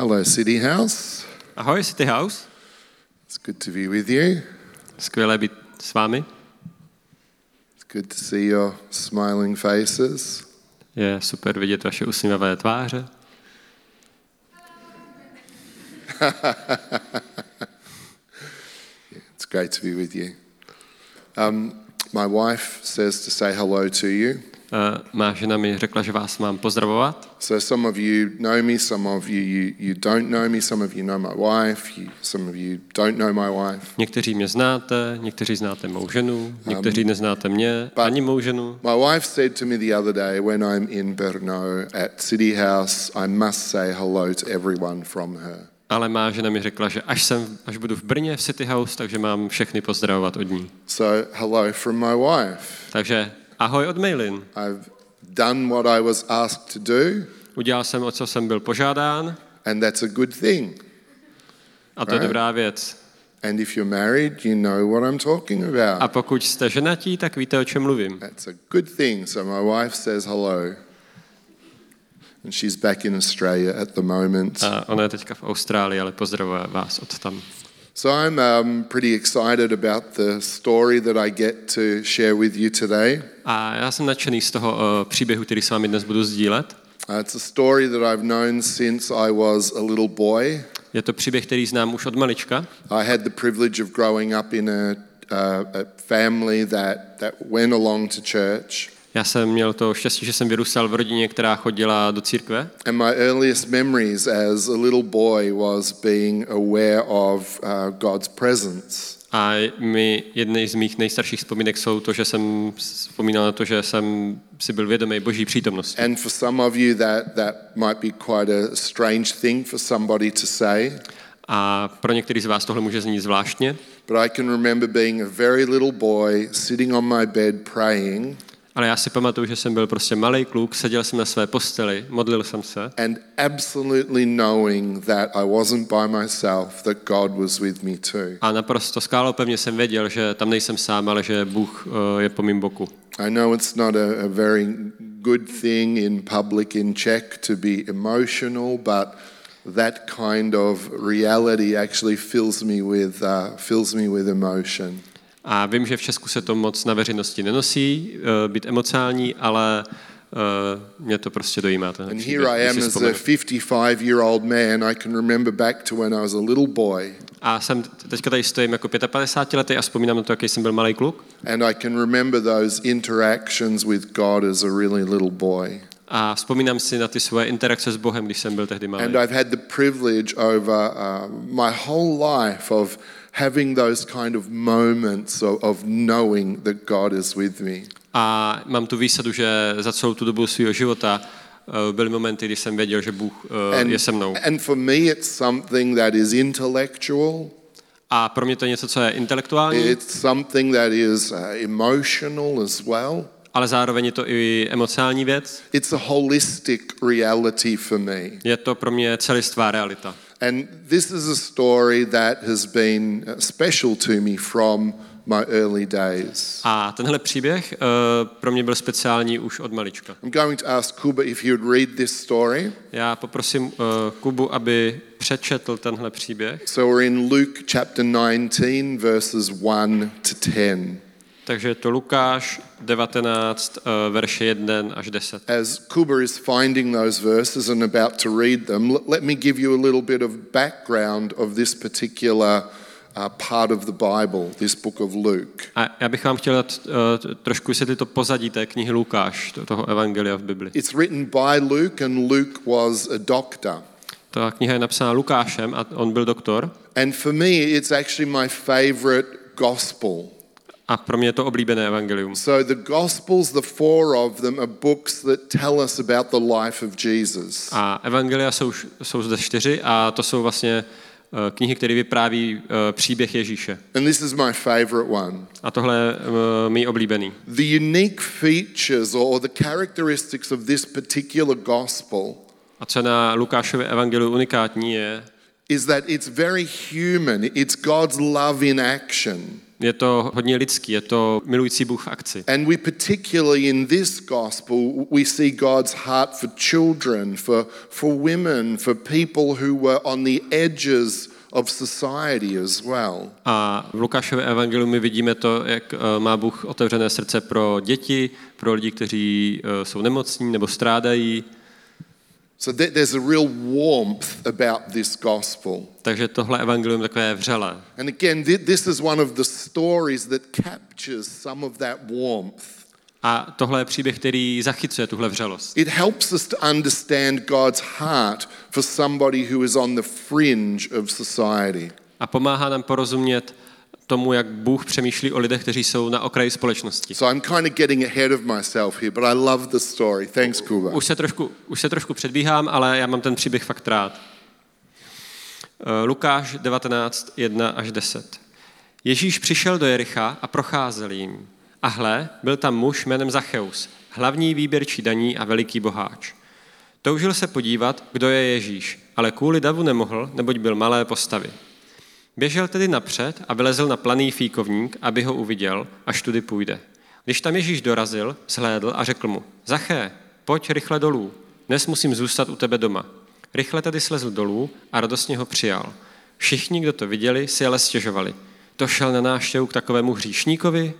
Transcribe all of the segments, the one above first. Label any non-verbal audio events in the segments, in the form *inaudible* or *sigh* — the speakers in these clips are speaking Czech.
Hello, City House. Ahoj, City House. It's good to be with you. Skvělé být s vámi. It's good to see your smiling faces. Je super vidět vaše usmívavé tváře. *laughs* It's great to be with you. Um, my wife says to say hello to you. Uh, má žena mi řekla, že vás mám pozdravovat. So some of you know me, some of you, you you don't know me, some of you know my wife, you, some of you don't know my wife. Někteří mě znáte, někteří znáte mou ženu, někteří neznáte mě, but- ani mou ženu. My wife said to me the other day when I'm in Brno at City House, I must say hello to everyone from her. Ale má žena mi řekla, že až, jsem, až budu v Brně v City House, takže mám všechny pozdravovat od ní. So hello from my wife. Takže ahoj od Mailin. I've done what I was asked to do, Udělal jsem, o co jsem byl požádán and that's a good thing. a to je dobrá věc. And if you're married, you know what I'm talking A about. pokud jste ženatí, tak víte, o čem mluvím. That's a good thing. So my wife says hello. And she's back in Australia at the moment. A ona je teďka v Austrálii, ale pozdravuje vás od tam. So I'm um, pretty excited about the story that I get to share with you today. A já jsem nadšený z toho uh, příběhu, který s vámi dnes budu sdílet. Uh, it's a story that I've known since I was a little boy. Je to příběh, který znám už od malička. I had the privilege of growing up in a, uh, a family that, that went along to church. Já jsem měl to štěstí, že jsem vyrůstal v rodině, která chodila do církve. And my earliest memories as a little boy was being aware of uh, God's presence. A mi jedny z mých nejstarších vzpomínek jsou to, že jsem vzpomínal na to, že jsem si byl vědomý boží přítomnosti. And for some of you, that, that might be quite a strange thing for somebody to say. A pro některý z vás tohle může znít zvláštně, But I can remember being a very little boy sitting on my bed praying ale já si pamatuju, že jsem byl prostě malý kluk, seděl jsem na své posteli, modlil jsem se and absolutely knowing that I wasn't by myself, that God was with me too. a naprosto skálou pevně jsem věděl, že tam nejsem sám, ale že Bůh eh, je po mým boku. I know it's not a, a very good thing in public in Czech to be emotional, but that kind of reality actually fills me with, uh, fills me with emotion. A vím, že v Česku se to moc na veřejnosti nenosí, eh, být emocionální, ale eh, mě to prostě dojímá. Ten And here I am as a vzpomenu. 55 year old man. I can remember back to when I was a little boy, A jsem teďka tady stojím jako 55 letý a vzpomínám na to, jaký jsem byl malý kluk. and I can remember those interactions with God as a really little boy. A vzpomínám si na ty svoje interakce s Bohem, když jsem byl tehdy malý. And I've had the privilege over uh, my whole life of having those kind of moments of, of knowing that God is with me. A mám tu výsadu, že za celou tu dobu svého života eh, byly momenty, kdy jsem věděl, že Bůh eh, And, je se mnou. and for me, it's something that is intellectual, A pro mě to je něco, co je intelektuální, it's something that is uh, emotional as well. ale zároveň je to i emocionální věc. It's a holistic reality for me. Je to pro mě celistvá realita. And this is a story that has been uh, special to me from my early days. A tenhle příběh uh, pro mě byl speciální už od malička. I'm going to ask Kuba if he would read this story. Já poprosím uh, Kubu, aby přečetl tenhle příběh. So we're in Luke chapter 19, verses 1 to 10. Takže je to Lukáš 19, uh, verše 1 až 10. As Kuba is finding those verses and about to read them, let me give you a little bit of background of this particular uh, part of the Bible, this book of Luke. A já bych vám chtěl dát uh, trošku vysvětlit to pozadí té knihy Lukáš, to- toho evangelia v Bibli. It's written by Luke, and Luke was a doctor. Ta kniha je napsána Lukášem a on byl doktor. And for me, it's actually my favorite gospel. A pro mě je to oblíbené evangelium. So the Gospels, the four of them, are books that tell us about the life of Jesus. A evangelia jsou, jsou zde čtyři a to jsou vlastně eh, knihy, které vypráví eh, příběh Ježíše. And this is my favorite one. A tohle je eh, mý oblíbený. The unique features or the characteristics of this particular gospel A co na Lukášově evangeliu unikátní je, is that it's very human. It's God's love in action. Je to hodně lidský, je to milující Bůh v akci. And we particularly in this gospel, we see God's heart for children, for, for women, for people who were on the edges of society as well. A v Lukášově evangeliu my vidíme to, jak eh, má Bůh otevřené srdce pro děti, pro lidi, kteří eh, jsou nemocní nebo strádají. So there- there's a real warmth about this gospel. Takže tohle evangelium je takové vřelé. And again, thi- this is one of the stories that captures some of that warmth. A tohle je příběh, který zachycuje tuhle vřelost. It helps us to understand God's heart for somebody who is on the fringe of society. A pomáhá nám porozumět tomu, jak Bůh přemýšlí o lidech, kteří jsou na okraji společnosti. So I'm kind of getting ahead of myself here, but I love the story. Thanks, Kuba. Už se trošku, už se trošku předbíhám, ale já mám ten příběh fakt rád. Eh, Lukáš 19, 1 až 10. Ježíš přišel do Jericha a procházel jim. A hle, byl tam muž jménem Zacheus, hlavní výběrčí daní a veliký boháč. Toužil se podívat, kdo je Ježíš, ale kvůli davu nemohl, neboť byl malé postavy. Běžel tedy napřed a vylezl na planý fíkovník, aby ho uviděl, až tudy půjde. Když tam Ježíš dorazil, zhlédl a řekl mu, Zaché, pojď rychle dolů, dnes musím zůstat u tebe doma. Rychle tedy slezl dolů a radostně ho přijal. Všichni, kdo to viděli, si ale stěžovali. To šel na návštěvu k takovému hříšníkovi?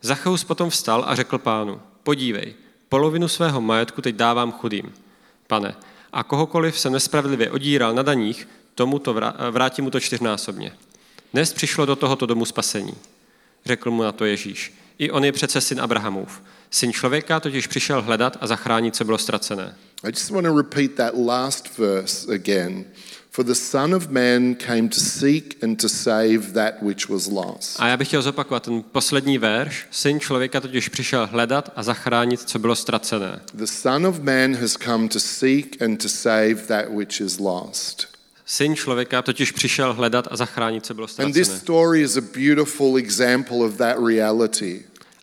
Zacheus potom vstal a řekl pánu, podívej, polovinu svého majetku teď dávám chudým. Pane, a kohokoliv jsem nespravedlivě odíral na daních, tomu to vrá- vrátím mu to čtyřnásobně. Dnes přišlo do tohoto domu spasení. Řekl mu na to Ježíš. I on je přece syn Abrahamův. Syn člověka totiž přišel hledat a zachránit, co bylo ztracené. I just want to repeat that last verse again. For the Son of Man came to seek and to save that which was lost. A já bych chtěl zopakovat ten poslední verš. Syn člověka totiž přišel hledat a zachránit, co bylo ztracené. The Son of Man has come to seek and to save that which is lost. Syn člověka totiž přišel hledat a zachránit, co bylo And this ztracené. story is a beautiful example of that reality.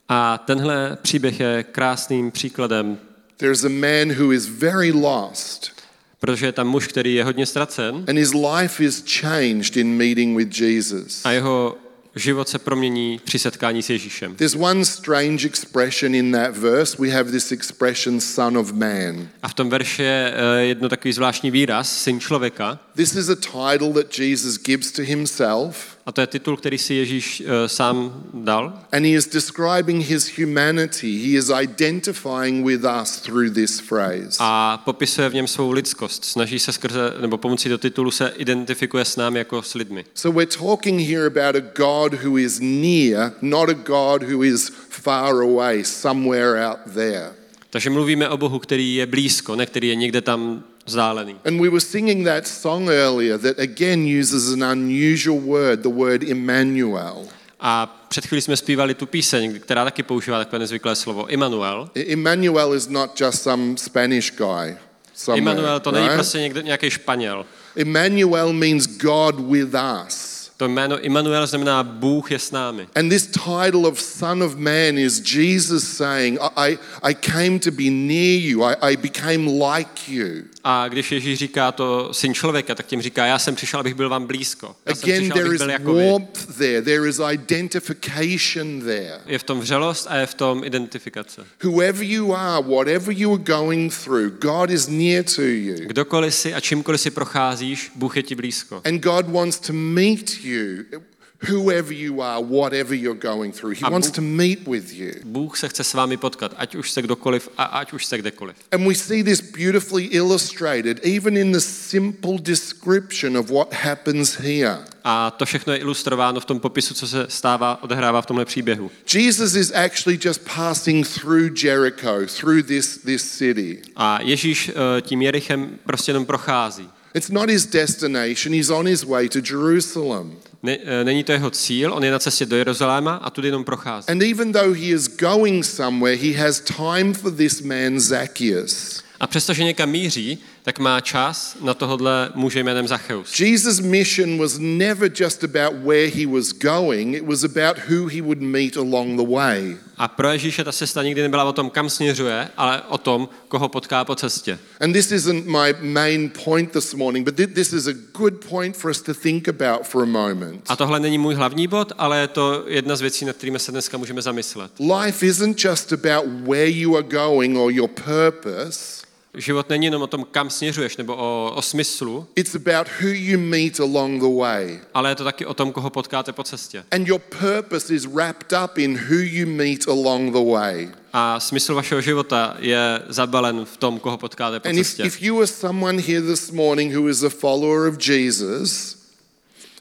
A tenhle příběh je krásným příkladem, There's a man who is very lost, protože je tam muž, který je hodně ztracen and his life is changed in meeting with Jesus. a jeho život se promění při setkání s Ježíšem. There's one strange expression in that verse. We have this expression, Son of Man. A v tom verši je eh, jedno takový zvláštní výraz, syn člověka, This is a title that Jesus gives to himself, a to je titul, který si Ježíš eh, sám dal. and he is describing his humanity. He is identifying with us through this phrase. A popisuje v něm svou lidskost. Snaží se skrze, nebo pomocí do titulu se identifikuje s námi jako s lidmi. So we're talking here about a God who is near, not a God who is far away, somewhere out there. Takže mluvíme o Bohu, který je blízko, ne který je někde tam vzdálený. And we were singing that song earlier that again uses an unusual word, the word Emmanuel. A před chvílí jsme zpívali tu píseň, která taky používá takové nezvyklé slovo Immanuel. I- Emmanuel is not just some Spanish guy. somewhere, Immanuel to není right? prostě někde, nějaký Španěl. Emmanuel means God with us. To jméno Immanuel znamená Bůh je s námi. And this title of Son of Man is Jesus saying, I, I came to be near you, I, I became like you. A když Ježíš říká to syn člověka, tak tím říká, já jsem přišel, abych byl vám blízko. Já jsem Again, přišel, there abych is byl jako vy. warmth there, there is identification there. Je v tom vřelost a je v tom identifikace. Whoever you are, whatever you are going through, God is near to you. Kdokoliv si a čímkoliv si procházíš, Bůh je ti blízko. And God wants to meet you, whoever you are, whatever you're going through. He wants Bůh- to meet with you. Bůh se chce s vámi potkat, ať už jste kdokoliv a ať už jste kdekoliv. And we see this beautifully illustrated even in the simple description of what happens here. A to všechno je ilustrováno v tom popisu, co se stává, odehrává v tomhle příběhu. Jesus is actually just passing through Jericho, through this, this city. A Ježíš eh, tím Jerichem prostě jenom prochází. It's not his destination, he's on his way to Jerusalem. Ne, eh, není to jeho cíl, on je na cestě do Jeruzaléma a tudy jenom prochází. And even though he is going somewhere, he has time for this man Zacchaeus. A přestože někam míří, tak má čas na tohodle muže jménem Zacheus. Jesus' mission was never just about where he was going, it was about who he would meet along the way. A pro Ježíše ta cesta nikdy nebyla o tom, kam směřuje, ale o tom, koho potká po cestě. And this isn't my main point this morning, but thi- this is a good point for us to think about for a moment. A tohle není můj hlavní bod, ale je to jedna z věcí, nad kterými se dneska můžeme zamyslet. Life isn't just about where you are going or your purpose, Život není jenom o tom, kam směřuješ, nebo o, o smyslu, it's about who you meet along the way. ale je to taky o tom, koho potkáte po cestě. And your purpose is wrapped up in who you meet along the way. A smysl vašeho života je zabalen v tom, koho potkáte po And if, cestě. if you are someone here this morning who is a follower of Jesus,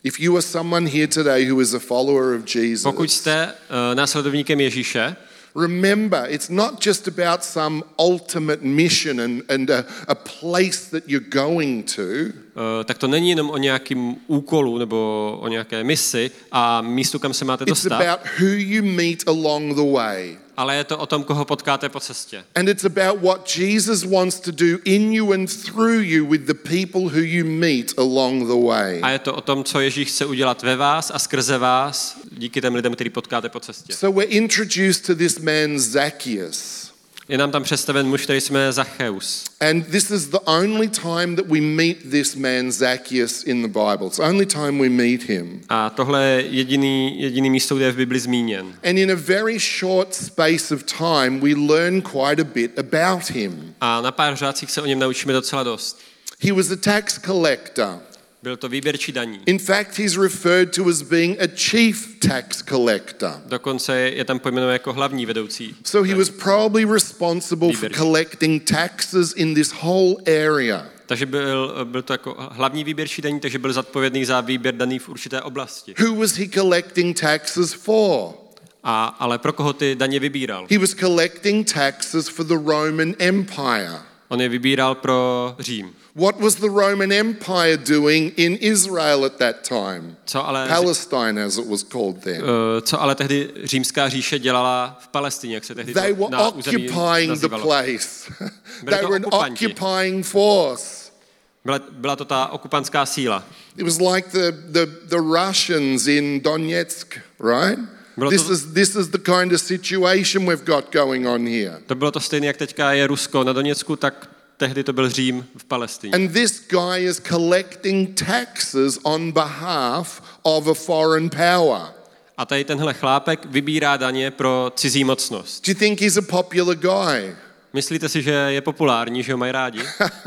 if you are someone here today who is a follower of Pokud Jesus, jste uh, následovníkem Ježíše, remember it's not just about some ultimate mission and, and a, a place that you're going to. uh, tak to není jenom o nějakým úkolu nebo o nějaké misi a místu, kam se máte It's dostat, about who you meet along the way. Ale je to o tom, koho potkáte po cestě. And it's about what Jesus wants to do in you and through you with the people who you meet along the way. A je to o tom, co Ježíš chce udělat ve vás a skrze vás díky těm lidem, který potkáte po cestě. So we're introduced to this man Zacchaeus. Je nám tam představen muž, který se jmenuje Zacheus. And this is the only time that we meet this man Zacchaeus in the Bible. It's the only time we meet him. A tohle je jediný, jediný místo, kde je v Bibli zmíněn. And in a very short space of time, we learn quite a bit about him. A na pár řádcích se o něm naučíme docela dost. He was a tax collector. Byl to výběrčí daní. In fact, he's referred to as being a chief tax collector. Dokonce je tam pojmenovaný jako hlavní vedoucí. So he was probably responsible for Výběrčí. collecting taxes in this whole area. Takže byl, byl to jako hlavní výběrčí daní, takže byl zodpovědný za výběr daní v určité oblasti. Who was he collecting taxes for? A, ale pro koho ty daně vybíral? He was collecting taxes for the Roman Empire. On je vybíral pro Řím. What was the Roman Empire doing in Israel at that time? Co ale, Palestine, as it was called then. eh, co ale tehdy římská říše dělala v Palestině, jak se tehdy They were na occupying the place. *laughs* They were an occupying force. Byla, byla to ta okupantská síla. It was like the, the, the Russians in Donetsk, right? Bylo This to- is, this is the kind of situation we've got going on here. To bylo to stejné, jak teďka je Rusko na Doněcku, tak tehdy to byl Řím v Palestině. And this guy is collecting taxes on behalf of a foreign power. A tady tenhle chlápek vybírá daně pro cizí mocnost. Do you think he's a popular guy? Myslíte si, že je populární, že ho mají rádi?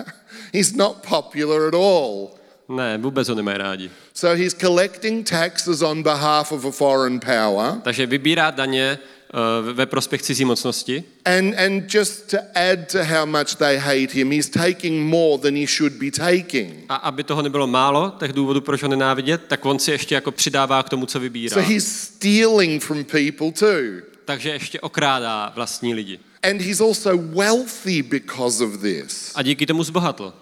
*laughs* he's not popular at all. Ne, vůbec ho nemají rádi. So he's collecting taxes on behalf of a foreign power. Takže vybírá daně eh, ve prospěch cizí mocnosti And, and just to add to how much they hate him, he's taking more than he should be taking. a aby toho nebylo málo, těch důvodů, proč ho nenávidět, tak on si ještě jako přidává k tomu, co vybírá. So he's stealing from people too. Takže ještě okrádá vlastní lidi. And he's also wealthy because of this. A díky tomu zbohatl.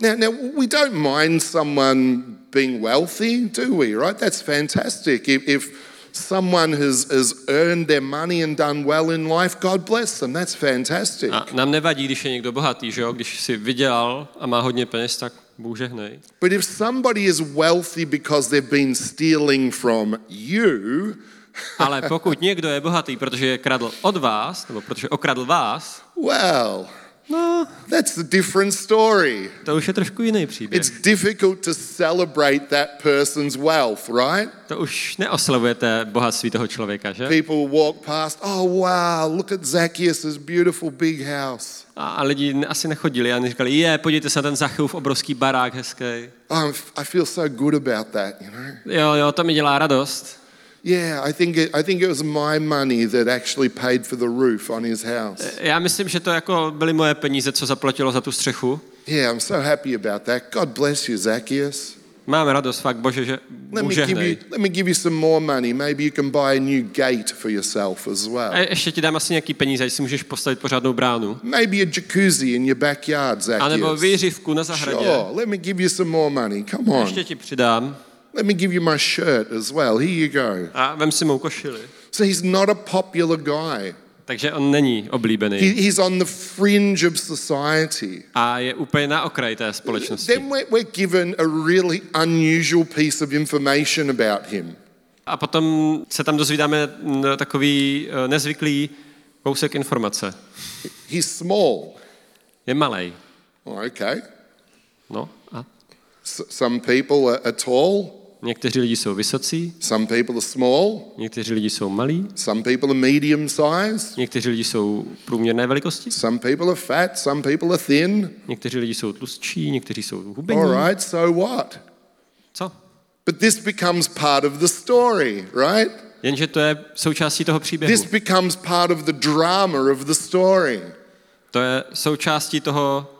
Now, now we don't mind someone being wealthy, do we? Right? That's fantastic. If, if someone has, has earned their money and done well in life, God bless them. That's fantastic. A nám nevadí, když je někdo bohatý, že jo? Když si vydělal a má hodně peněz, tak Bůh žehnej. But if somebody is wealthy because they've been stealing from you, *laughs* Ale pokud někdo je bohatý, protože je kradl od vás, nebo protože okradl vás, well, no, that's a different story. to už je trošku jiný příběh. It's difficult to celebrate that person's wealth, right? To už neoslavujete bohatství toho člověka, že? People walk past, oh wow, look at Zacchaeus' beautiful big house. A, a lidi asi nechodili a neříkali, je, podívejte se na ten Zacheův obrovský barák hezký. Oh, I feel so good about that, you know? Jo, jo, to mi dělá radost. Yeah, I think it, I think it was my money that actually paid for the roof on his house. Já myslím, že to jako byly moje peníze, co zaplatilo za tu střechu. Yeah, I'm so happy about that. God bless you, Zacchaeus. Máme radost, fakt, bože, že Let me give you, let me give you some more money. Maybe you can buy a new gate for yourself as well. A ještě ti dám asi nějaký peníze, si můžeš postavit pořádnou bránu. Maybe a jacuzzi in your backyard, A nebo Zacchaeus. výřivku na zahradě. Sure, let me give you some more money. Come on. Ještě ti přidám Let me give you my shirt as well. Here you go. a vem si mou košili. So he's not a popular guy. Takže on není He, oblíbený he's on the fringe of society. a je úplně na okraji té společnosti. Then we're, we're given a really unusual piece of information about him. A potom se tam dozvídáme mm, takový eh, nezvyklý kousek informace. He's small. Je malej. Oh, okay. No a S- some people are, are tall, někteří lidi jsou vysocí, some people are small, někteří lidi jsou malí, some people are medium sized, někteří lidi jsou průměrné velikosti, some people are fat, some people are thin. někteří lidi jsou tlustší, někteří jsou hubení. All right, so what? Co? But this becomes part of the story, right? Jenže to je součástí toho příběhu. This becomes part of the drama of the story. To je součástí toho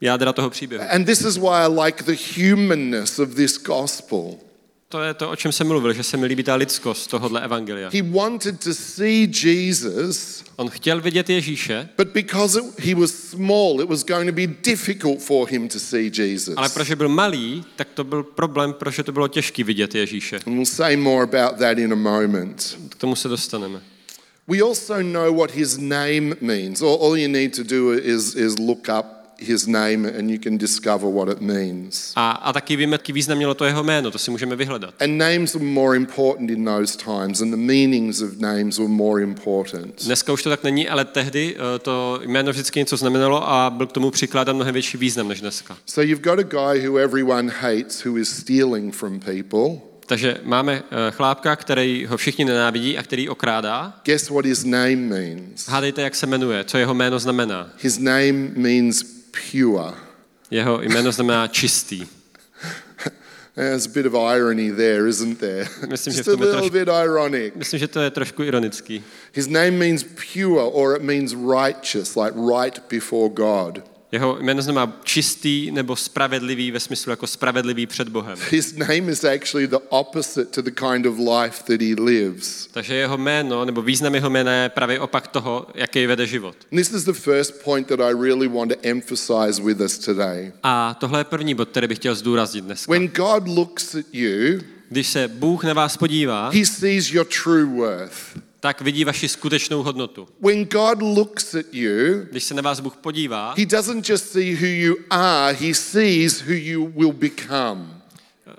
jádra toho příběhu. And this is why I like the humanness of this gospel. To je to, o čem jsem mluvil, že se mi líbí ta lidskost tohohle evangelia. He wanted to see Jesus, On chtěl vidět Ježíše, but because it, he was small, it was going to be difficult for him to see Jesus. ale protože byl malý, tak to byl problém, protože to bylo těžké vidět Ježíše. And we'll say more about that in a moment. K tomu se dostaneme. We also know what his name means. All, all you need to do is, is look up his name and you can discover what it means. A, a taky víme, jaký význam mělo to jeho jméno, to si můžeme vyhledat. And names were more important in those times, and the meanings of names were more important. Dneska už to tak není, ale tehdy eh, to jméno vždycky něco znamenalo a byl k tomu přikládán mnohem větší význam než dneska. So you've got a guy who everyone hates who is stealing from people. Takže máme eh, chlápka, který ho všichni nenávidí a který okrádá. Guess what his name means? Hádejte, jak se jmenuje, co jeho jméno znamená. His name means pure. Jeho jméno znamená čistý. *laughs* There's a bit of irony there, isn't there? Myslím, Just a little trošku- bit ironic. Myslím, že to je trošku ironický. His name means pure, or it means righteous, like right before God. Jeho jméno znamená čistý nebo spravedlivý ve smyslu jako spravedlivý před Bohem. His name is actually the opposite to the kind of life that he lives. Takže jeho jméno nebo význam jeho jména je právě opak toho, jaký vede život. This is the first point that I really want to emphasize with us today. A tohle je první bod, který bych chtěl zdůraznit dneska. When God looks at you, Když se Bůh na vás podívá, he sees your true worth. Tak vidí vaši skutečnou hodnotu. When God looks at you, Když se na vás Bůh podívá, he doesn't just see who you are, he sees who you will become.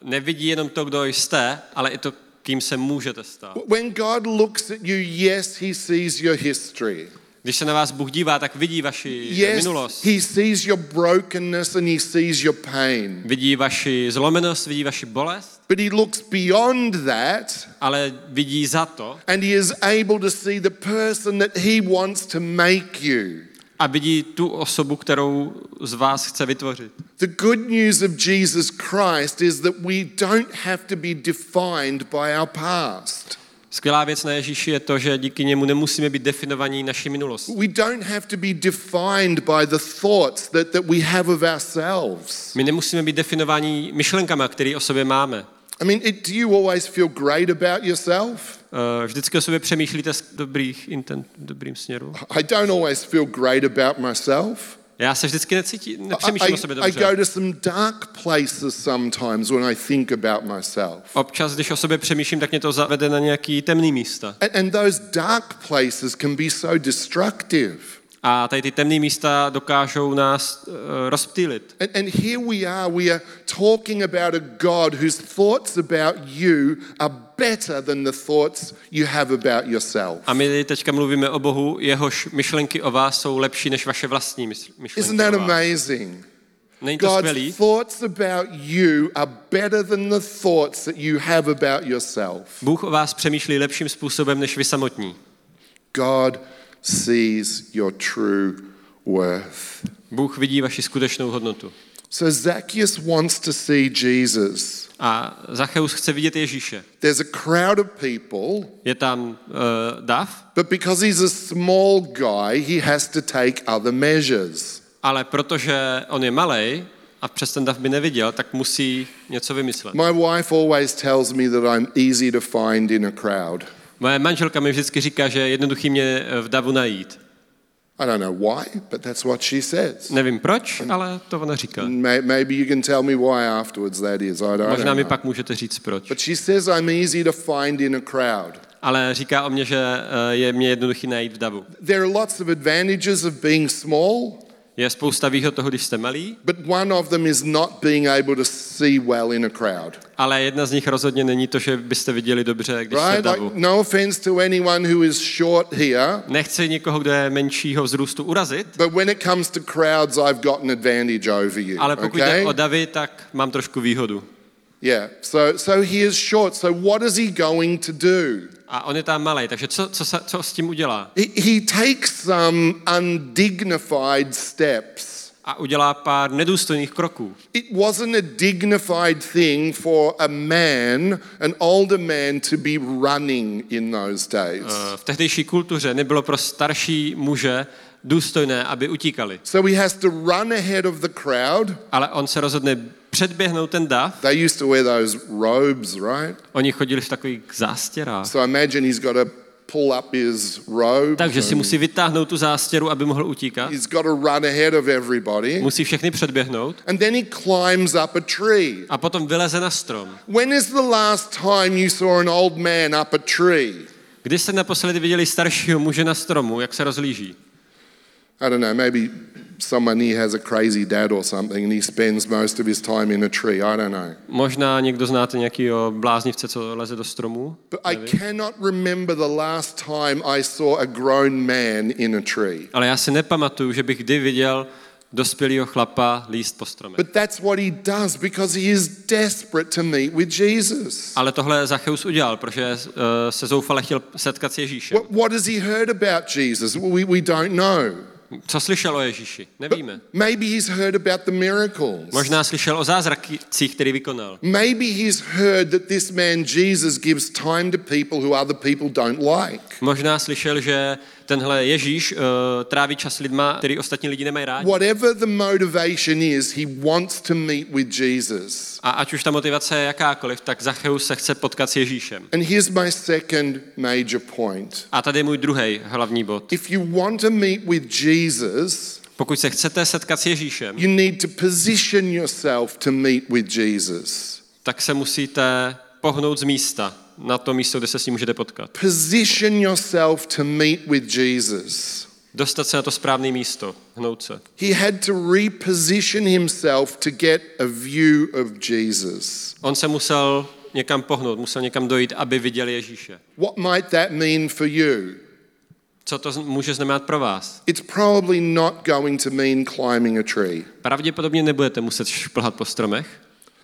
nevidí jenom to, kdo jste, ale i to, kým se můžete stát. When God looks at you, yes, he sees your history. Když se na vás Bůh dívá, tak vidí vaši Yes, minulost. he sees your brokenness and he sees your pain. Vidí vaši zlomenost, vidí vaši bolest, But he looks beyond that ale vidí za to and he is able to see the person that he wants to make you. a vidí tu osobu, kterou z vás chce vytvořit. The good news of Jesus Christ is that we don't have to be defined by our past. Skvělá věc na Ježíši je to, že díky němu nemusíme být definovaní naší minulostí. We don't have to be defined by the thoughts that, that we have of ourselves. My nemusíme být definováni myšlenkama, které o sobě máme. I mean, it, do you always feel great about yourself? Eh, Vždycky o sobě přemýšlíte z dobrých intent, dobrým směru. I don't always feel great about myself. Já se vždycky necítím, I, nepřemýšlím o sobě I, I dobře. go to some dark places sometimes when I think about myself. Občas, když o sobě přemýšlím, tak mě to zavede na nějaký temný místa. And, and those dark places can be so destructive. A tady ty temné místa dokážou nás uh, rozptýlit. And, and here we are, we are talking about a God whose thoughts about you are better than the thoughts you have about yourself. A my teďka mluvíme o Bohu, jehož myšlenky o vás jsou lepší než vaše vlastní myšlenky Isn't that amazing? Není to God's skvělý? thoughts about you are better than the thoughts that you have about yourself. Bůh o vás přemýšlí lepším způsobem než vy samotní. God sees your true worth. Bůh vidí vaši skutečnou hodnotu. So Zacchaeus wants to see Jesus. A Zacheus chce vidět Ježíše. There's a crowd of people, Je tam uh, dav, but because he's a small guy, he has to take other measures. ale protože on je malý a přes ten dav by neviděl, tak musí něco vymyslet. My wife always tells me that I'm easy to find in a crowd. Moje manželka mi vždycky říká, že je jednoduchý mě v davu najít. I don't know why, but that's what she says. Nevím proč, ale to ona říká. May- Maybe you can tell me why afterwards that is. I don't, Možná mi pak můžete říct proč. But she says I'm easy to find in a crowd. ale říká o mě, že eh, je mě jednoduchý najít v davu. There are lots of advantages of being small, Je spousta výhod toho, když jste malý, but one of them is not being able to see well in a crowd. ale jedna z nich rozhodně není to, že byste viděli dobře, když jste v Right? davu. Like, no offense to anyone who is short here, Nechci nikoho, kdo je menšího vzrůstu urazit, but when it comes to crowds, I've got an advantage over you. ale pokud Okay? jde o davy, tak mám trošku výhodu. Yeah. So, so he is short. So what is he going to do? A on je tam malý, takže co, co, se, co s tím udělá? He, he takes some undignified steps. A udělá pár nedůstojných kroků. It wasn't a dignified thing for a man, an older man, to be running in those days. Eh, V tehdejší kultuře nebylo pro starší muže důstojné, aby utíkali. So he has to run ahead of the crowd. Ale on se rozhodne předběhnout ten dav. They used to wear those robes, right? Oni chodili v takových zástěrách. So imagine he's got to pull up his robe. Takže si musí vytáhnout tu zástěru, aby mohl utíkat. He's got to run ahead of everybody. Musí všechny předběhnout. And then he climbs up a tree. A potom vyleze na strom. When is the last time you saw an old man up a tree? Kdy jste naposledy viděli staršího muže na stromu, jak se rozlíží? I don't know, maybe someone here has a crazy dad or something and he spends most of his time in a tree. I don't know. Možná někdo znáte nějakého bláznivce, co leze do stromů. But I cannot remember the last time I saw a grown man in a tree. Ale já si nepamatuju, že bych kdy viděl dospělého chlapa líst po stromech. But that's what he does because he is desperate to meet with Jesus. Ale tohle Zacheus udělal, protože uh, se zoufale chtěl setkat s Ježíšem. What, what has he heard about Jesus? We, we don't know. Co slyšel o Ježíši? Nevíme. Maybe he's heard about the miracles. Možná slyšel o zázracích, který vykonal. Maybe he's heard that this man Jesus gives time to people who other people don't like. Možná slyšel, že tenhle Ježíš uh, tráví čas s lidma, který ostatní lidi nemají rádi. Whatever the motivation is, he wants to meet with Jesus. A ať už ta motivace je jakákoliv, tak Zacheus se chce potkat s Ježíšem. And here's my second major point. A tady je můj druhý hlavní bod. If you want to meet with Jesus, Pokud se chcete setkat s Ježíšem, you need to position yourself to meet with Jesus. tak se musíte pohnout z místa na to místo, kde se s ním můžete potkat. Position yourself to meet with Jesus. Dostat se na to správné místo, hnout se. He had to reposition himself to get a view of Jesus. On se musel někam pohnout, musel někam dojít, aby viděl Ježíše. What might that mean for you? Co to může znamenat pro vás? It's probably not going to mean climbing a tree. Pravděpodobně nebudete muset šplhat po stromech.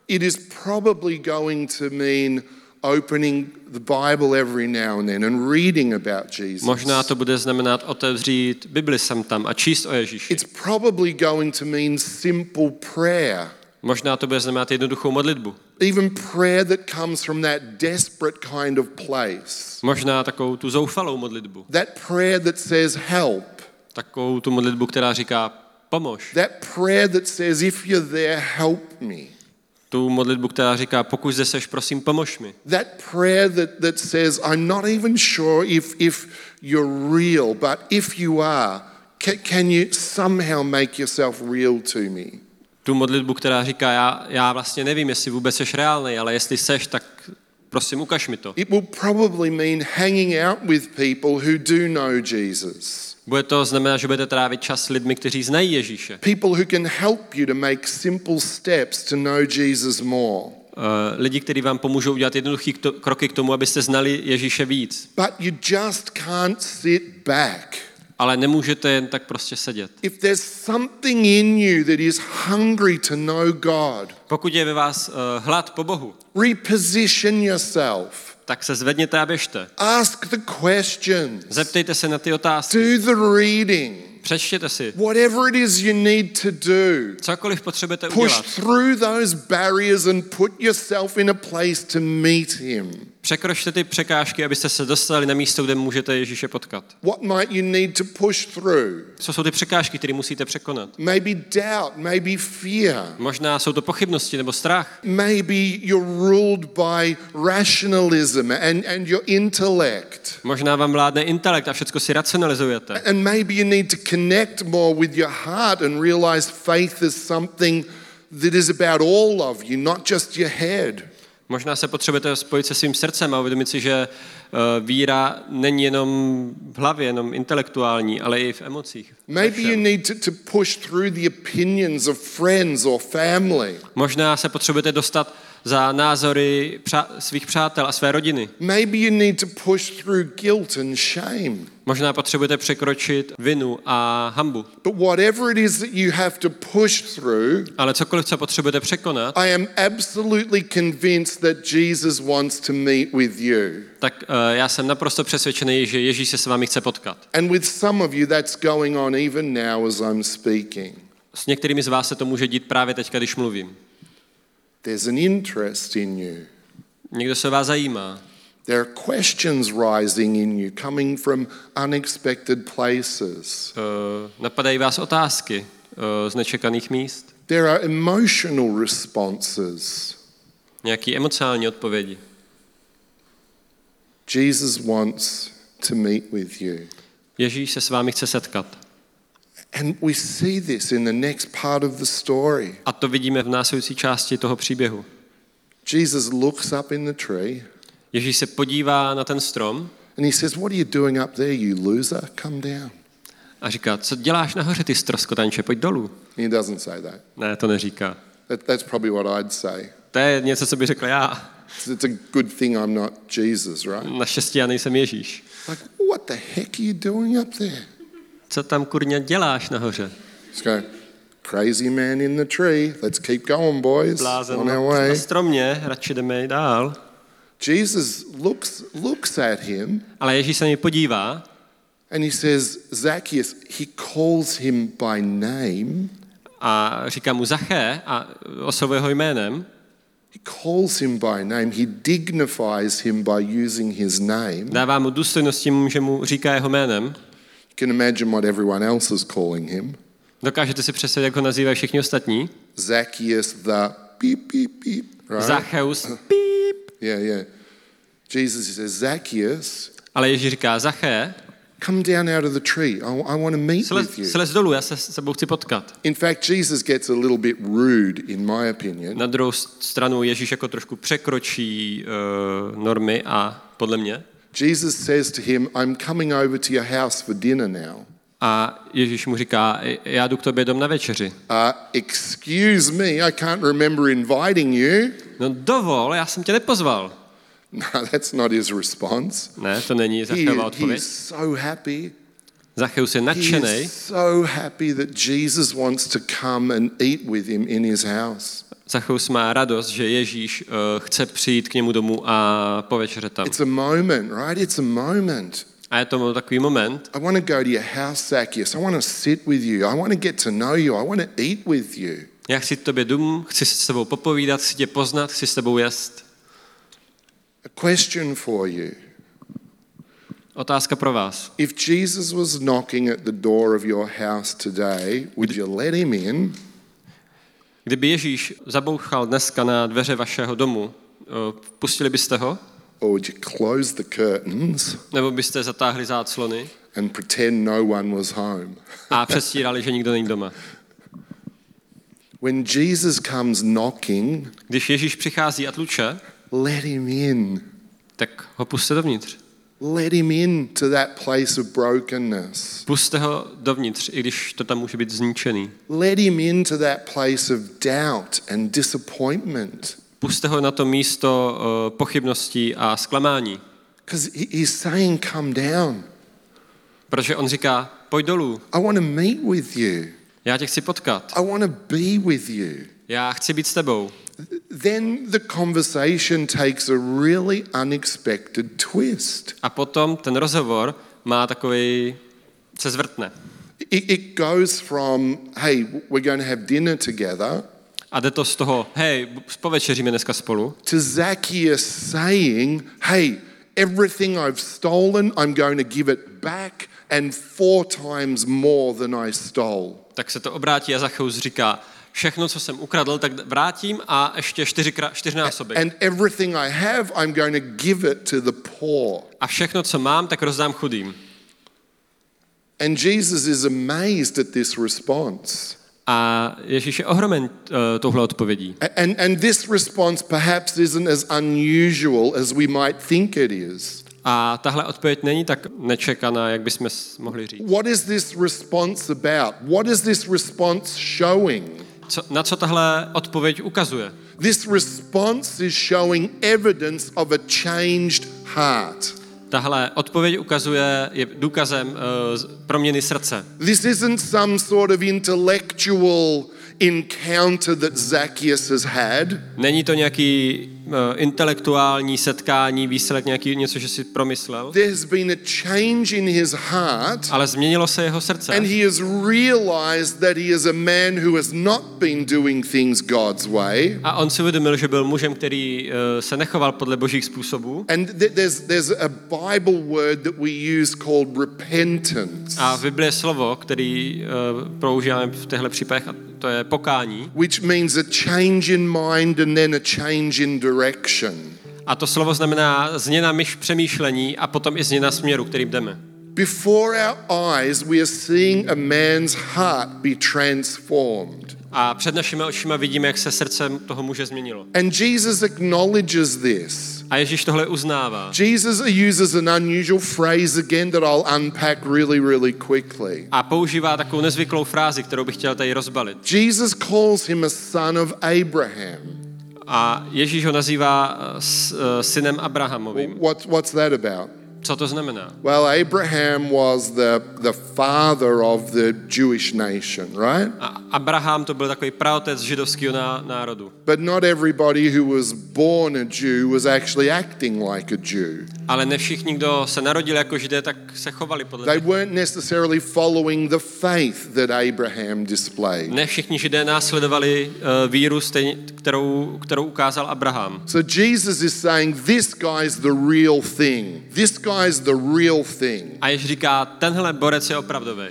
It is probably going to mean opening the Bible every now and then and reading about Jesus. Možná to bude znamenat otevřít Bibli sem tam a číst o Ježíši. It's probably going to mean simple prayer, Možná to bude znamenat jednoduchou modlitbu. even prayer that comes from that desperate kind of place. Možná takovou tu zoufalou modlitbu. That prayer that says, Help. Takovou tu modlitbu, která říká pomož. That prayer that says, If you're there, help me. Tu modlitbu, která říká pokud zde seš, prosím, pomož mi. That prayer that, that says, I'm not even sure if, if you're real, but if you are, can, can you somehow make yourself real to me? Tu modlitbu, která říká, já, já vlastně nevím, jestli vůbec seš reálný, ale jestli seš, tak prosím, ukaž mi to. It will probably mean hanging out with people who do know Jesus, Bude to znamenat, že budete trávit čas s lidmi, kteří znají Ježíše. people who can help you to make simple steps to know Jesus more. Eh, Lidi, kteří vám pomůžou udělat jednoduché kroky k tomu, abyste znali Ježíše víc. But you just can't sit back. Ale nemůžete jen tak prostě sedět. If there's something in you that is hungry to know God, Pokud je ve vás eh, hlad po Bohu, reposition yourself. Tak se zvedněte a běžte. Ask the questions. Zeptejte se na ty otázky. Do the reading. Přečtěte si. Whatever it is you need to do. Cokoliv potřebujete Push udělat. through those barriers and put yourself in a place to meet Him. Překročte ty překážky, abyste se dostali na místo, kde můžete Ježíše potkat. What might you need to push through? Co jsou ty překážky, které musíte překonat? Maybe doubt, maybe fear. Možná jsou to pochybnosti nebo strach. Maybe you're ruled by rationalism and, and your intellect. Možná vám vládne intelekt a všechno si racionalizujete. And maybe you need to connect more with your heart and realize faith is something that is about all of you, not just your head. Možná se potřebujete spojit se svým srdcem a uvědomit si, že eh, víra není jenom v hlavě, jenom intelektuální, ale i v emocích. Maybe you need to, to push through the opinions of friends or family. Možná se potřebujete dostat za názory přá- svých přátel a své rodiny. Maybe you need to push through guilt and shame. Možná potřebujete překročit vinu a hambu. But whatever it is that you have to push through, Ale cokoliv, co potřebujete překonat, I am absolutely convinced that Jesus wants to meet with you. tak eh, já jsem naprosto přesvědčený, že Ježíš se s vámi chce potkat. And with some of you, that's going on even now as I'm speaking. S některými z vás se to může dít právě teď, když mluvím. There's an interest in you. Někdo se vás zajímá. There are questions rising in you coming from unexpected places. Eh, napadají vás otázky eh, z nečekaných míst. There are emotional responses. Nějaké emocionální odpovědi. Jesus wants to meet with you. Ježíš se s vámi chce setkat. And we see this in the next part of the story. A to vidíme v následující části toho příběhu. Jesus looks up in the tree Ježíš se podívá na ten strom and he says, What are you doing up there, you loser? Come down. a říká, co děláš nahoře, ty stroskotanče, pojď dolů. He doesn't say that. Ne, to neříká. that that's probably what I'd say. To je něco, co by řekl já. It's a good thing I'm not Jesus, right? Naštěstí já nejsem Ježíš. Like, what the heck are you doing up there? Co tam kurňa děláš nahoře? Let's go. Crazy man in the tree. Let's keep going, boys. Blázen On na, our na way. stromě, radši jdeme dál. Jesus looks looks at him Ale Ježíš se na něj podívá and he says, Zacchaeus, he calls him by name. a říká mu Zaché a oslovuje ho jménem. He calls him by name. He dignifies him by using his name. Dává mu důstojnost tím, že mu říká jeho jménem. Can imagine what everyone else is calling him. Dokážete si představit, jak ho nazývají všichni ostatní? Zacchaeus the beep beep beep. Right? Zacheus, píp. *laughs* Yeah, yeah. Jesus says, Zacchaeus, Ale Ježíš říká, Zaché, come down out of the tree. I, I want to meet with you. slez dolů, já se s tebou chci potkat. In fact, Jesus gets a little bit rude, in my opinion. Na druhou stranu Ježíš jako trošku překročí uh, normy a podle mě. Jesus says to him, I'm coming over to your house for dinner now. A Ježíš mu říká, já jdu k tobě dom na večeři. Uh, excuse me, I can't remember inviting you. No dovol, já jsem tě nepozval. *laughs* No, that's not his response. Ne, to není He, Zachéva he odpověď. is so happy. Zacheus je nadšený, so happy that Jesus wants to come and eat with him in his house. Zacheus má radost, že Ježíš uh, chce přijít k němu domů a povečeřet tam. It's a moment, right? It's a moment. A je to takový moment, I want to go to your house, Zacchaeus. I want to sit with you. I want to get to know you. I want to eat with you. já chci tobě dům, chci s tebou popovídat, chci tě poznat, chci s tebou jest. A question for you. Otázka pro vás. If Jesus was knocking at the door of your house today, would you let him in? Kdyby Ježíš zabouchal dneska na dveře vašeho domu, eh, pustili byste ho? Or would you close the curtains Nebo byste zatáhli záclony and pretend no one was home? *laughs* a přestírali, že nikdo není doma? When Jesus comes knocking, Když Ježíš přichází a tluče, let him in. tak ho puste dovnitř. Let him in to that place of brokenness. Puste ho dovnitř, i když to tam může být zničený. Let him into that place of doubt and disappointment. Puste ho na to místo uh, pochybností a zklamání. Because he's saying, Come down. Protože on říká, pojď dolů, I want to meet with you. já tě chci potkat, I want to be with you. já chci být s tebou. Then the conversation takes a really unexpected twist. A potom ten rozhovor má takový, se zvrtne. It, it goes from, hey, we're going to have dinner together, A jde to z toho, hej, povečeříme dneska spolu, to Zacchaeus saying, hey, everything I've stolen, I'm going to give it back and four times more than I stole. tak se to obrátí a Zacheus říká, všechno, co jsem ukradl, tak vrátím a ještě čtyřikrát, čtyřnásobek. And everything I have, I'm going to give it to the poor. A všechno, co mám, tak rozdám chudým. And Jesus is amazed at this response. A Ježíš je ohromen uh, touhle odpovědí. And, and this response perhaps isn't as unusual as we might think it is. A tahle odpověď není tak nečekaná, jak bychom mohli říct. What is this response about? What is this response showing? Co, na co tahle odpověď ukazuje? This response is showing evidence of a changed heart. Tahle odpověď ukazuje, je důkazem uh, proměny srdce. This isn't some sort of intellectual encounter that Zacchaeus has had. Není to nějaký uh, intelektuální setkání, výsledek nějaký něco, že si promyslel, There's been a change in his heart, ale změnilo se jeho srdce. and he has realized that he is a man who has not been doing things God's way. A on si uvědomil, že byl mužem, který uh, se nechoval podle božích způsobů. And th- there's, there's a Bible word that we use called repentance, A v Bibli je slovo, který uh, používáme v těchto případech, to je pokání. which means a change in mind and then a change in direction. A to slovo znamená změna myš přemýšlení a potom i změna směru, kterým jdeme. Before our eyes, we are seeing a man's heart be transformed. A před našimi očima vidíme, jak se srdce toho muže změnilo. And Jesus acknowledges this. A Ježíš tohle uznává. Jesus uses an unusual phrase again that I'll unpack really, really quickly. A používá takovou nezvyklou frázi, kterou bych chtěl tady rozbalit. Jesus calls him a son of Abraham. A Ježíš ho nazývá eh, eh, synem Abrahamovým. What, what's that about? Co to znamená? Well, Abraham was the, the father of the Jewish nation, right? A Abraham to byl takový praotec židovského ná, národu. But not everybody who was born a Jew was actually acting like a Jew. Ale ne všichni, kdo se narodil jako židé, tak se chovali podle They weren't necessarily following the faith that Abraham displayed. Ne všichni židé následovali uh, víru, stejně, kterou, kterou ukázal Abraham. So Jesus is saying, This guy's the real thing. This guy's the real thing. A Ježíš říká, tenhle borec je opravdový.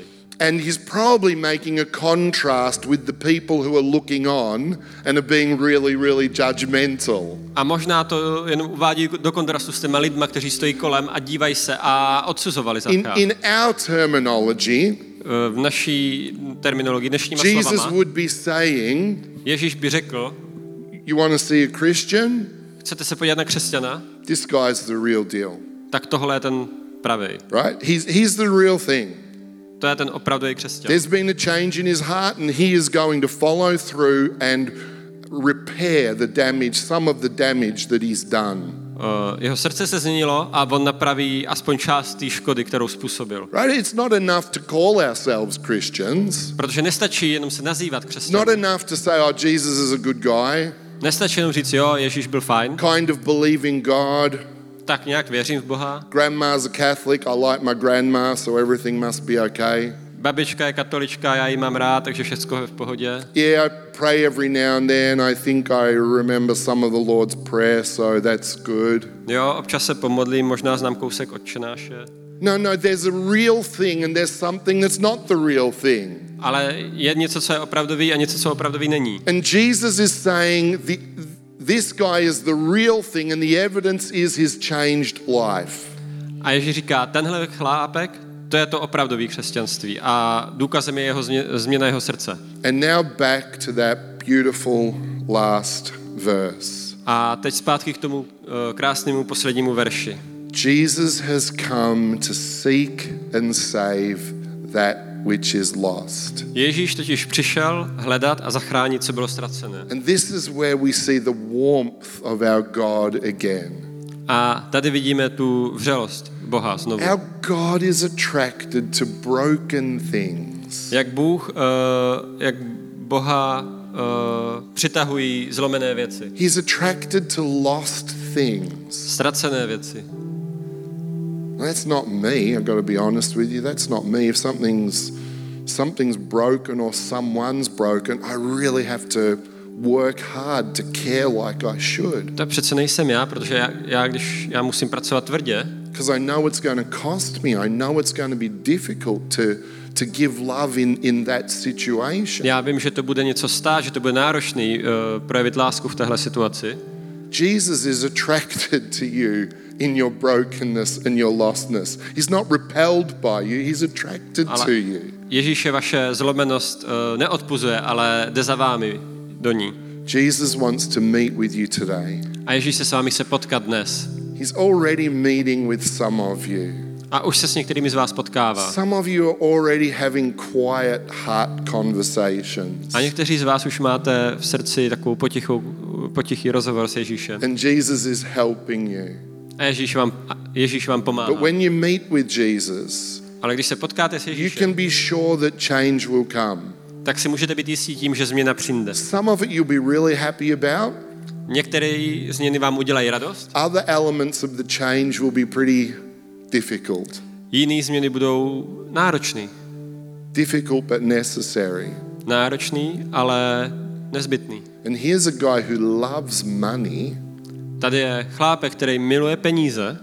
And he's probably making a contrast with the people who are looking on and are being really, really judgmental. A možná to jenom uvádí do kontrastu s těma lidma, kteří stojí kolem a dívají se a odsuzovali In, Zaccha. in our terminology, Eh, V naší terminologii dnešníma Jesus slovama would be saying, Ježíš by řekl, You want to see a Christian? chcete se podívat na křesťana, This guy's the real deal, tak tohle je ten pravý. right? He's, he's the real thing. To je ten opravdový křesťan. There's been a change in his heart, and he is going to follow through and repair the damage, some of the damage that he's done. Eh, Jeho srdce se změnilo a on napraví aspoň část té škody, kterou způsobil. Right? It's not enough to call ourselves Christians. Protože nestačí jenom se nazývat It's křesťanem. not enough to say, oh, Jesus is a good guy, Nestačí jenom říct, jo, Ježíš byl fajn, kind of believe in God. Tak nějak věřím v Boha. Grandma's a Catholic, I like my grandma, so everything must be okay. Babička je katolička, já ji mám rád, takže všechno je v pohodě. Yeah, I pray every now and then. I think I remember some of the Lord's Prayer, so that's good. Jo, občas se pomodlím, možná znám kousek odčenáše. No, no, there's a real thing and there's something that's not the real thing. Ale je něco, co je opravdový a něco, co opravdový není. And Jesus is saying the, this guy is the real thing and the evidence is his changed life. A Ježíš říká, tenhle chlápek, to je to opravdový křesťanství a důkazem je jeho změ, změna jeho srdce. And now back to that beautiful last verse. A teď zpátky k tomu uh, krásnému poslednímu verši. Jesus has come to seek and save that which is lost. Ježíš totiž přišel hledat a zachránit, co bylo ztracené. And this is where we see the warmth of our God again. A tady vidíme tu vřelost Boha znovu. Our God is attracted to broken things. Jak Bůh, uh, jak Boha uh, přitahují zlomené věci, He's attracted to lost things. ztracené věci. That's not me. I've got to be honest with you. That's not me. If something's something's broken or someone's broken, I really have to work hard to care like I should. To přece nejsem já, protože já, já když já musím pracovat tvrdě, Because I know it's going to cost me. I know it's going to be difficult to, to give love in, in that situation. já vím, že to bude něco stát, že to bude náročný uh, projevit lásku v téhle situaci. Jesus is attracted to you in your brokenness and your lostness. He's not repelled by you, he's attracted Ale to you. Ježíše vaše zlomenost uh, neodpuzuje, ale jde za vámi do ní. Jesus wants to meet with you today. A Ježíš se s vámi se potkat dnes. He's already meeting with some of you. A už se s některými z vás potkává. Some of you are already having quiet heart conversations. A někteří z vás už máte v srdci takovou potichou, potichý rozhovor s Ježíšem. And Jesus is helping you. A Ježíš vám, Ježíš vám But pomáhá. when you meet with Jesus, Ale když se potkáte s you Ježíšem, can be sure that change will come. tak si můžete být jistí tím, že změna přijde. Some of it you'll be really happy about, Některé změny vám udělají radost, other elements of the change will be pretty difficult. jiné změny budou náročný. Difficult but necessary. Náročný, ale nezbytný. And here's a guy who loves money Tady je chlápek, který miluje peníze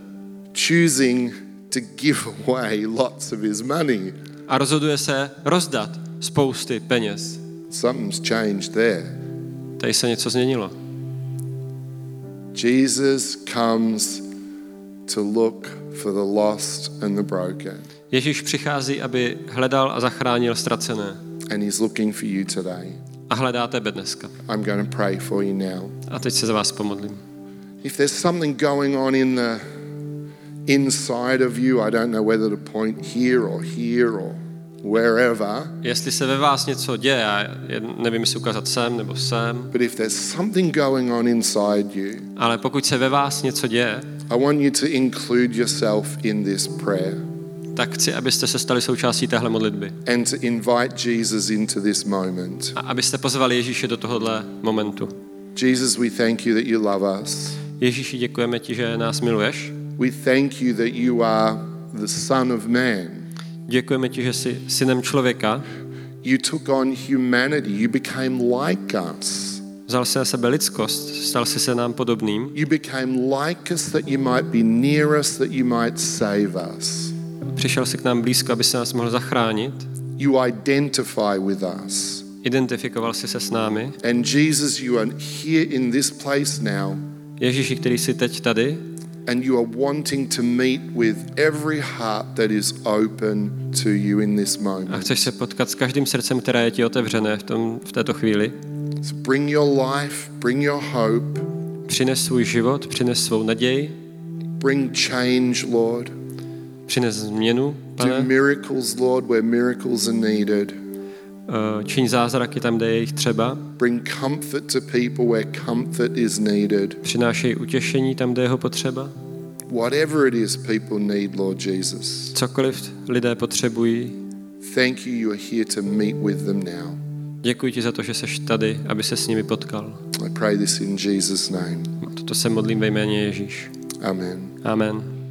choosing to give away lots of his money. a rozhoduje se rozdat spousty peněz. Something's changed there. Tady se něco změnilo. Jesus comes to look for the lost and the broken. Ježíš přichází, aby hledal a zachránil ztracené. And he's looking for you today. A hledá tebe dneska. I'm going to pray for you now. A teď se za vás pomodlím. If there's something going on in the inside of you, I don't know whether to point here or here or wherever, Jestli se ve vás něco děje, nevím, jestli ukázat sem nebo sem, but if there's something going on inside you, ale pokud se ve vás něco děje, I want you to include yourself in this prayer tak chci, abyste se stali součástí téhle modlitby. and to invite Jesus into this moment. A abyste pozvali Ježíše do tohohle momentu. Jesus, we thank you that you love us. Ježíši, děkujeme ti, že nás miluješ. We thank you that you are the Son of Man. Děkujeme ti, že jsi synem člověka. You took on humanity. You became like us. Vzal si na sebe lidskost, stal si se nám podobným. You became like us that you might be near us, that you might save us. Přišel si k nám blízko, aby se nás mohl zachránit. You identify with us. Identifikoval si se s námi. And Jesus, you are here in this place now, Ježíši, který jsi teď tady and you are wanting to meet with every heart that is open to you in this a moment. chceš se potkat s každým srdcem, které je ti otevřené v, tom, v této chvíli. So bring your life, bring your hope, Přines svůj život, přines svou naději, bring change, Lord. přines změnu, Do pane. miracles, Lord, where miracles are needed. Eh, Čiň zázraky tam, kde je jich třeba. Bring comfort to people where comfort is needed. Přinášej utěšení tam, kde je ho potřeba. Whatever it is people need, Lord Jesus. Cokoliv lidé potřebují, Thank you, you are here to meet with them now. děkuji ti za to, že jsi tady, aby se s nimi potkal. I pray this in Jesus' name. Toto se modlím ve jméně Ježíš. Amen. Amen.